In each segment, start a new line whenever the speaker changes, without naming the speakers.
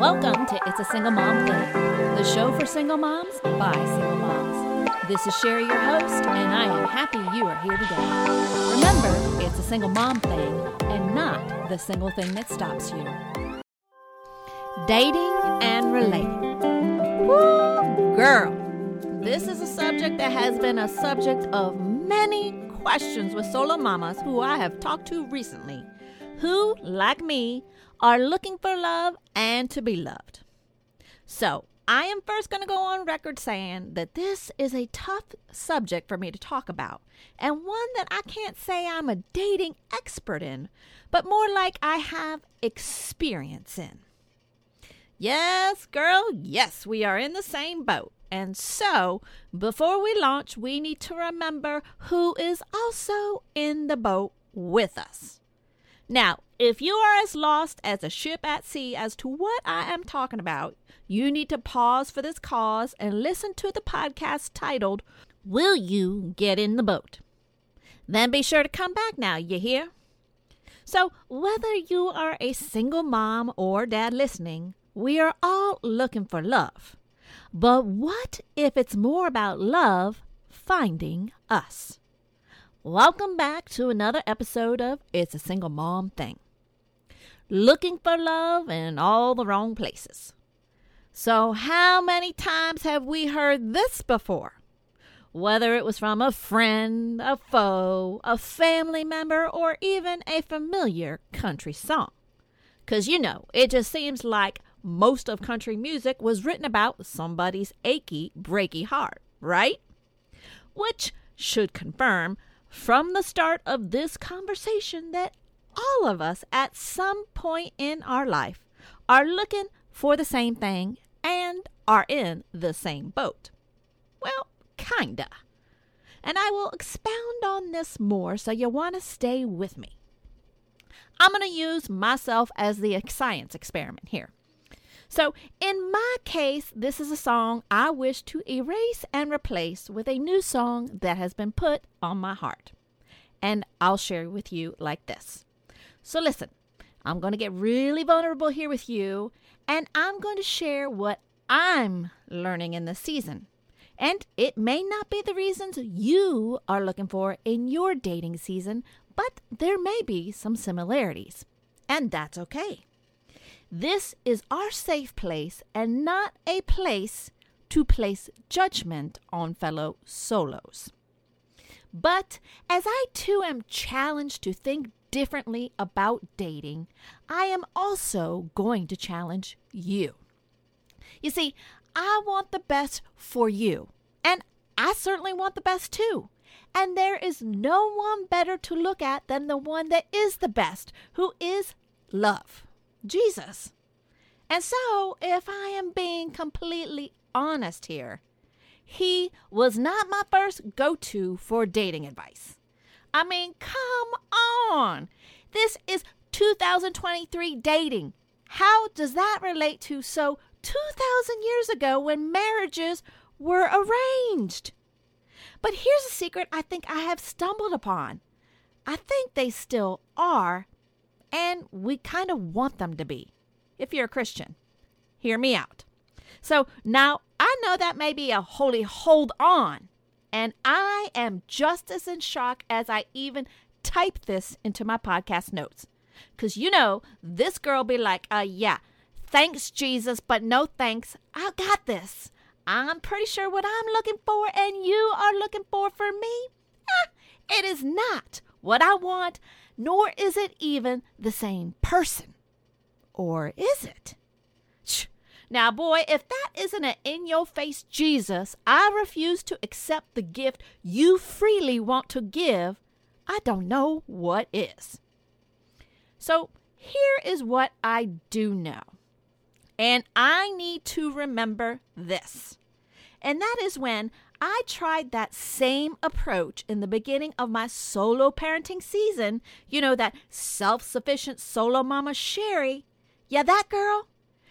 Welcome to It's a Single Mom Thing, the show for single moms by single moms. This is Sherry, your host, and I am happy you are here today. Remember, it's a single mom thing and not the single thing that stops you. Dating and relating. Woo, girl. This is a subject that has been a subject of many questions with solo mamas who I have talked to recently, who, like me, are looking for love and to be loved. So, I am first going to go on record saying that this is a tough subject for me to talk about, and one that I can't say I'm a dating expert in, but more like I have experience in. Yes, girl, yes, we are in the same boat. And so, before we launch, we need to remember who is also in the boat with us. Now, if you are as lost as a ship at sea as to what I am talking about, you need to pause for this cause and listen to the podcast titled, Will You Get in the Boat? Then be sure to come back now, you hear? So, whether you are a single mom or dad listening, we are all looking for love. But what if it's more about love finding us? Welcome back to another episode of It's a Single Mom Thing. Looking for love in all the wrong places. So, how many times have we heard this before? Whether it was from a friend, a foe, a family member, or even a familiar country song. Because, you know, it just seems like most of country music was written about somebody's achy, breaky heart, right? Which should confirm from the start of this conversation that all of us at some point in our life are looking for the same thing and are in the same boat. Well, kinda. And I will expound on this more, so you want to stay with me. I'm going to use myself as the science experiment here. So, in my case, this is a song I wish to erase and replace with a new song that has been put on my heart. And I'll share with you like this. So, listen, I'm going to get really vulnerable here with you, and I'm going to share what I'm learning in this season. And it may not be the reasons you are looking for in your dating season, but there may be some similarities. And that's okay. This is our safe place and not a place to place judgment on fellow solos. But as I too am challenged to think differently about dating, I am also going to challenge you. You see, I want the best for you, and I certainly want the best too. And there is no one better to look at than the one that is the best, who is love. Jesus. And so, if I am being completely honest here, he was not my first go to for dating advice. I mean, come on. This is 2023 dating. How does that relate to so 2,000 years ago when marriages were arranged? But here's a secret I think I have stumbled upon. I think they still are, and we kind of want them to be, if you're a Christian. Hear me out. So now I know that may be a holy hold on, and I am just as in shock as I even type this into my podcast notes. Because you know, this girl be like, uh, yeah, thanks, Jesus, but no thanks. I got this. I'm pretty sure what I'm looking for and you are looking for for me, eh, it is not what I want, nor is it even the same person. Or is it? Now, boy, if that isn't an in your face Jesus, I refuse to accept the gift you freely want to give. I don't know what is. So, here is what I do know. And I need to remember this. And that is when I tried that same approach in the beginning of my solo parenting season. You know, that self sufficient solo mama Sherry. Yeah, that girl.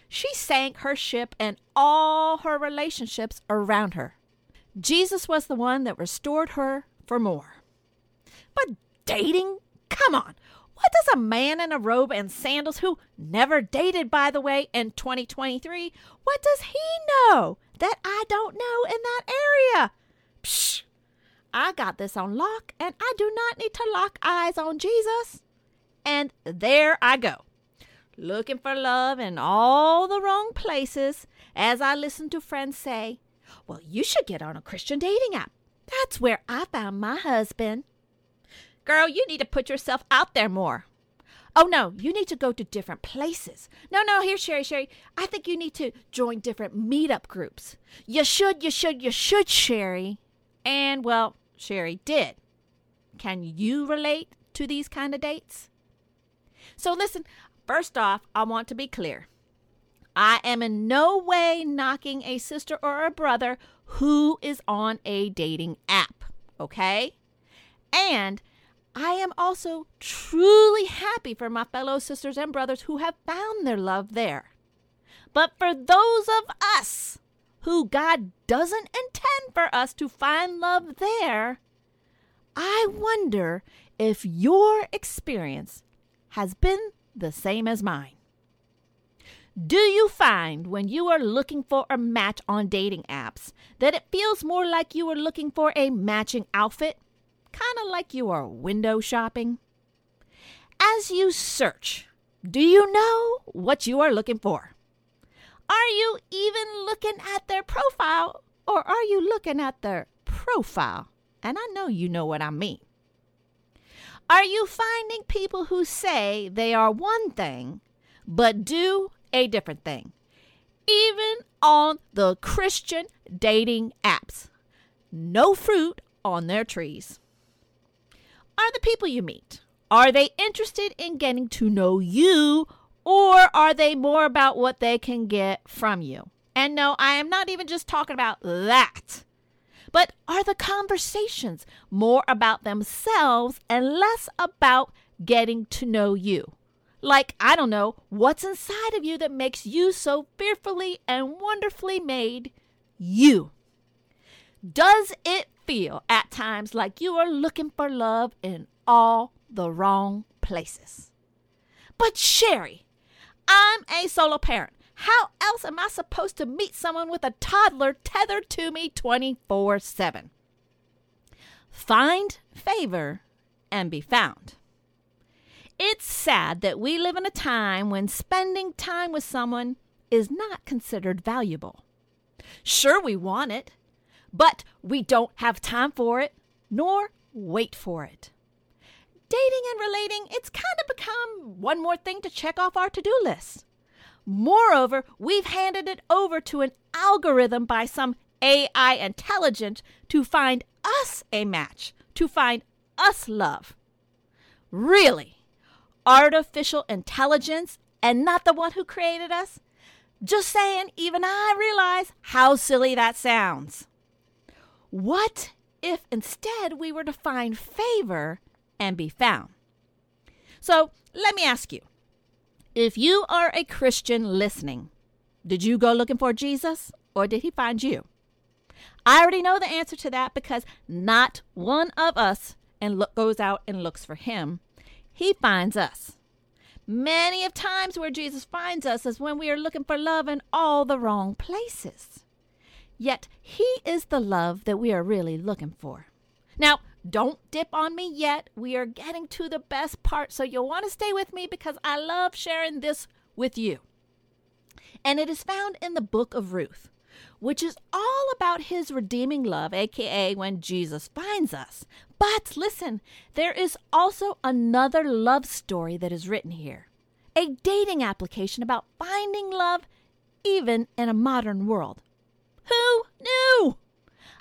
She sank her ship and all her relationships around her. Jesus was the one that restored her for more. But dating? Come on. What does a man in a robe and sandals who never dated, by the way, in 2023, what does he know that I don't know in that area? Psh! I got this on lock, and I do not need to lock eyes on Jesus. And there I go, looking for love in all the wrong places as I listen to friends say, Well, you should get on a Christian dating app. That's where I found my husband. Girl, you need to put yourself out there more. Oh no, you need to go to different places. No, no, here, Sherry, Sherry. I think you need to join different meetup groups. You should, you should, you should, Sherry. And well, Sherry did. Can you relate to these kind of dates? So listen, first off, I want to be clear. I am in no way knocking a sister or a brother who is on a dating app, okay? And I am also truly happy for my fellow sisters and brothers who have found their love there. But for those of us who God doesn't intend for us to find love there, I wonder if your experience has been the same as mine. Do you find when you are looking for a match on dating apps that it feels more like you are looking for a matching outfit? Kind of like you are window shopping? As you search, do you know what you are looking for? Are you even looking at their profile or are you looking at their profile? And I know you know what I mean. Are you finding people who say they are one thing but do a different thing? Even on the Christian dating apps. No fruit on their trees. Are the people you meet are they interested in getting to know you or are they more about what they can get from you? And no, I am not even just talking about that. But are the conversations more about themselves and less about getting to know you? Like, I don't know, what's inside of you that makes you so fearfully and wonderfully made you? Does it feel at times like you are looking for love in all the wrong places? But, Sherry, I'm a solo parent. How else am I supposed to meet someone with a toddler tethered to me 24 7? Find favor and be found. It's sad that we live in a time when spending time with someone is not considered valuable. Sure, we want it, but we don't have time for it, nor wait for it dating and relating, it's kind of become one more thing to check off our to do list. Moreover, we've handed it over to an algorithm by some AI intelligent to find us a match, to find us love. Really? Artificial intelligence and not the one who created us? Just saying, even I realize how silly that sounds. What if instead we were to find favor and be found. So let me ask you if you are a Christian listening, did you go looking for Jesus or did he find you? I already know the answer to that because not one of us and look, goes out and looks for him. He finds us. Many of times where Jesus finds us is when we are looking for love in all the wrong places. Yet he is the love that we are really looking for. Now, don't dip on me yet. We are getting to the best part, so you'll want to stay with me because I love sharing this with you. And it is found in the book of Ruth, which is all about his redeeming love, aka when Jesus finds us. But listen, there is also another love story that is written here a dating application about finding love even in a modern world. Who knew?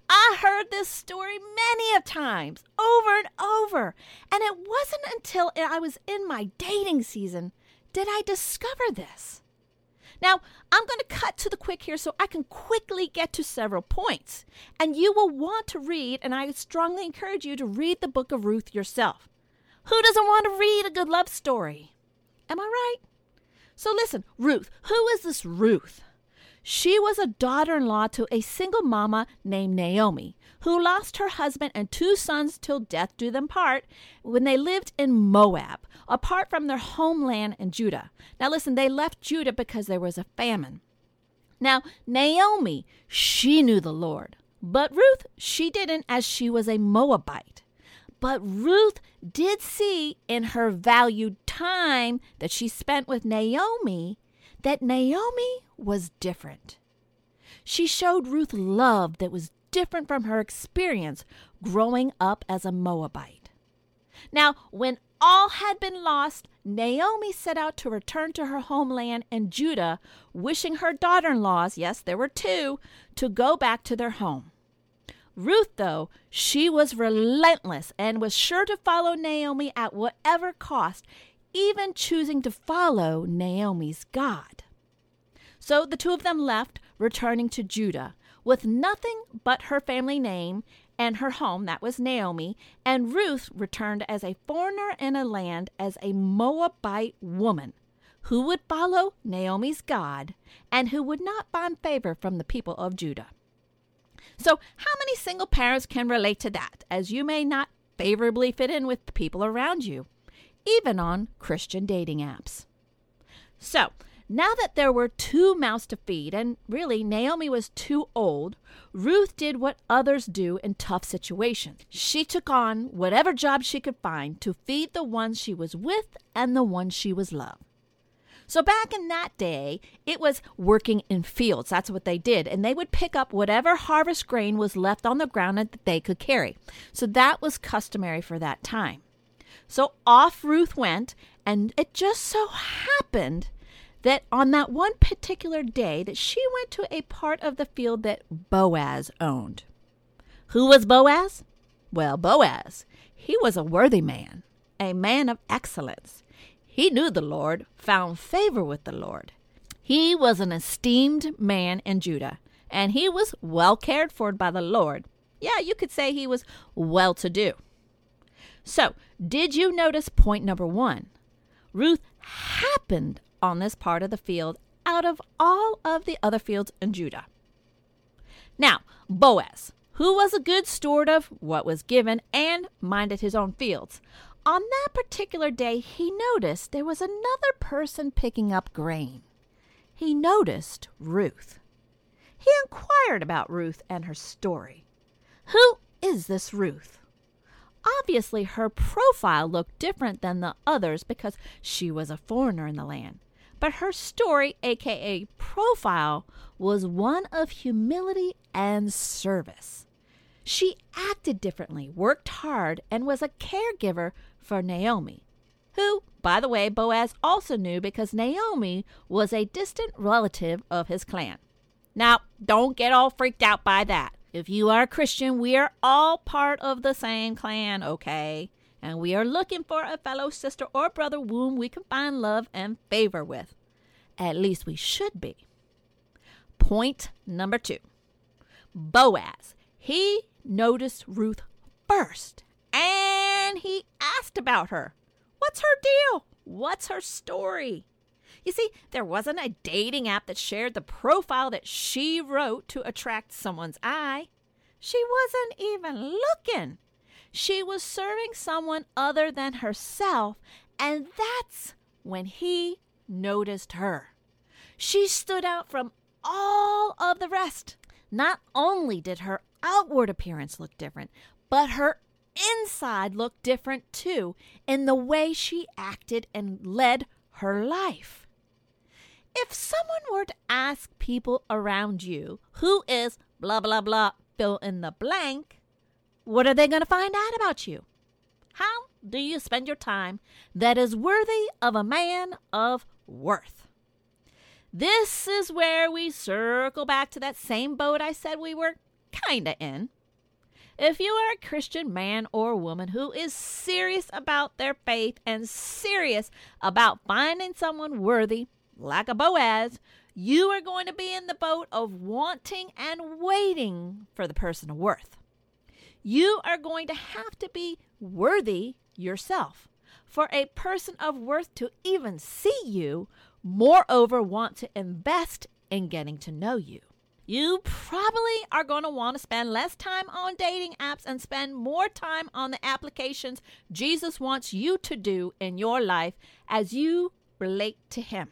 I heard this story many a times, over and over, and it wasn't until I was in my dating season did I discover this. Now, I'm going to cut to the quick here so I can quickly get to several points. And you will want to read, and I strongly encourage you to read the book of Ruth yourself. Who doesn't want to read a good love story? Am I right? So listen, Ruth, who is this Ruth? She was a daughter in law to a single mama named Naomi, who lost her husband and two sons till death do them part when they lived in Moab, apart from their homeland in Judah. Now, listen, they left Judah because there was a famine. Now, Naomi, she knew the Lord, but Ruth, she didn't, as she was a Moabite. But Ruth did see in her valued time that she spent with Naomi that Naomi was different. She showed Ruth love that was different from her experience growing up as a Moabite. Now, when all had been lost, Naomi set out to return to her homeland and Judah, wishing her daughter in laws, yes, there were two, to go back to their home. Ruth, though, she was relentless and was sure to follow Naomi at whatever cost, even choosing to follow Naomi's God. So the two of them left, returning to Judah, with nothing but her family name and her home, that was Naomi, and Ruth returned as a foreigner in a land as a Moabite woman who would follow Naomi's God and who would not find favor from the people of Judah. So, how many single parents can relate to that, as you may not favorably fit in with the people around you? Even on Christian dating apps. So, now that there were two mouths to feed, and really Naomi was too old, Ruth did what others do in tough situations. She took on whatever job she could find to feed the ones she was with and the ones she was loved. So back in that day, it was working in fields. That's what they did. And they would pick up whatever harvest grain was left on the ground that they could carry. So that was customary for that time. So off Ruth went, and it just so happened that on that one particular day that she went to a part of the field that Boaz owned. Who was Boaz? Well, Boaz, he was a worthy man, a man of excellence. He knew the Lord, found favor with the Lord. He was an esteemed man in Judah, and he was well cared for by the Lord. Yeah, you could say he was well to do. So, did you notice point number one? Ruth happened on this part of the field out of all of the other fields in Judah. Now, Boaz, who was a good steward of what was given and minded his own fields, on that particular day he noticed there was another person picking up grain. He noticed Ruth. He inquired about Ruth and her story. Who is this Ruth? Obviously, her profile looked different than the others because she was a foreigner in the land. But her story, aka profile, was one of humility and service. She acted differently, worked hard, and was a caregiver for Naomi, who, by the way, Boaz also knew because Naomi was a distant relative of his clan. Now, don't get all freaked out by that. If you are a Christian, we are all part of the same clan, okay? And we are looking for a fellow sister or brother whom we can find love and favor with. At least we should be. Point number two Boaz. He noticed Ruth first and he asked about her. What's her deal? What's her story? You see, there wasn't a dating app that shared the profile that she wrote to attract someone's eye. She wasn't even looking. She was serving someone other than herself, and that's when he noticed her. She stood out from all of the rest. Not only did her outward appearance look different, but her inside looked different too in the way she acted and led her life. If someone were to ask people around you who is blah, blah, blah, fill in the blank, what are they going to find out about you? How do you spend your time that is worthy of a man of worth? This is where we circle back to that same boat I said we were kinda in. If you are a Christian man or woman who is serious about their faith and serious about finding someone worthy like a Boaz, you are going to be in the boat of wanting and waiting for the person of worth. You are going to have to be worthy yourself for a person of worth to even see you, moreover, want to invest in getting to know you. You probably are going to want to spend less time on dating apps and spend more time on the applications Jesus wants you to do in your life as you relate to Him.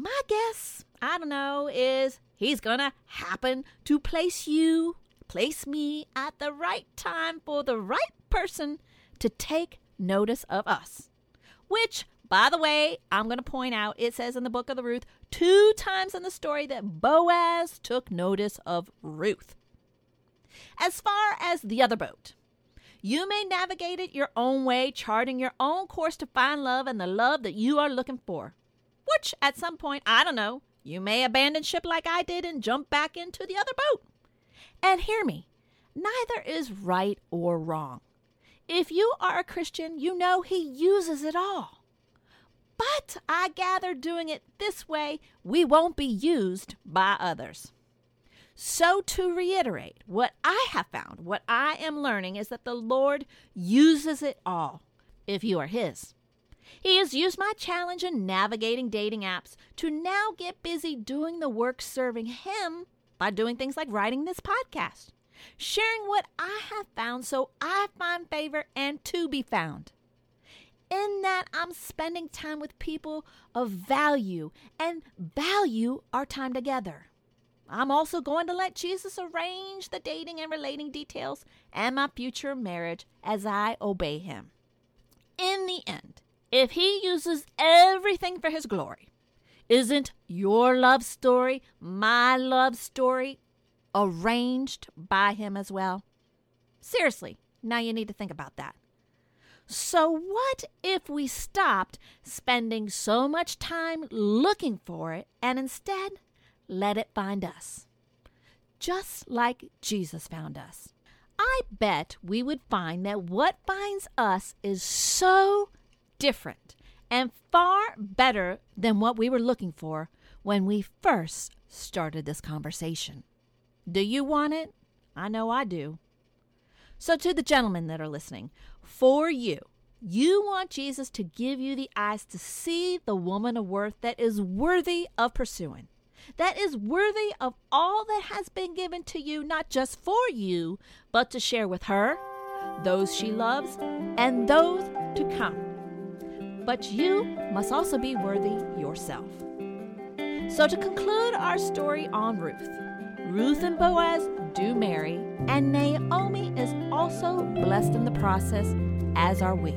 My guess, I don't know, is He's to happen to place you, place me at the right time for the right person to take notice of us. Which, by the way, I'm to point out it says in the book of the Ruth two times in the story that Boaz took notice of Ruth. As far as the other boat, you may navigate it your own way, charting your own course to find love and the love that you are looking for. Which, at some point, I don't know, you may abandon ship like I did and jump back into the other boat. And hear me, neither is right or wrong. If you are a Christian, you know He uses it all. But I gather doing it this way, we won't be used by others. So, to reiterate, what I have found, what I am learning is that the Lord uses it all if you are His. He has used my challenge in navigating dating apps to now get busy doing the work serving Him by doing things like writing this podcast, sharing what I have found so I find favor and to be found. In that, I'm spending time with people of value and value our time together. I'm also going to let Jesus arrange the dating and relating details and my future marriage as I obey Him. In the end, if he uses everything for his glory, isn't your love story my love story arranged by him as well? Seriously, now you need to think about that. So, what if we stopped spending so much time looking for it and instead let it find us? Just like Jesus found us. I bet we would find that what finds us is so different and far better than what we were looking for when we first started this conversation. Do you want it? I know I do. So, to the gentlemen that are listening, for you, you want Jesus to give you the eyes to see the woman of worth that is worthy of pursuing, that is worthy of all that has been given to you, not just for you, but to share with her, those she loves, and those to come but you must also be worthy yourself. So, to conclude our story on Ruth, Ruth and Boaz do marry, and Naomi is also blessed in the process, as are we.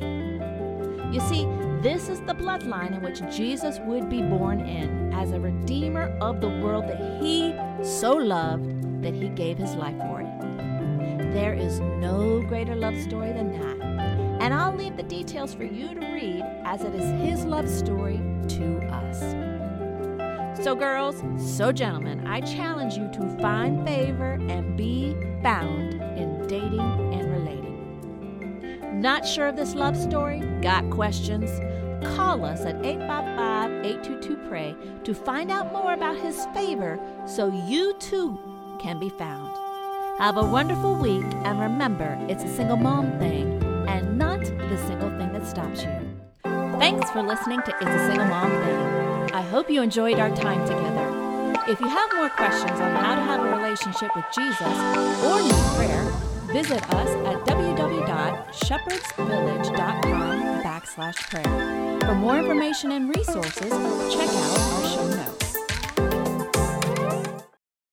You see, this is the bloodline in which Jesus would be born in as a redeemer of the world that he so loved that he gave his life for it. There is no greater love story than that and I'll leave the details for you to read as it is his love story to us. So, girls, so gentlemen, I challenge you to find favor and be found in dating and relating. Not sure of this love story? Got questions? Call us at 855 822 PRAY to find out more about his favor so you too can be found. Have a wonderful week and remember, it's a single mom thing stops you. Thanks for listening to It's a Single Mom Thing. I hope you enjoyed our time together. If you have more questions on how to have a relationship with Jesus or need prayer, visit us at www.shepherdsvillage.com backslash prayer. For more information and resources, check out.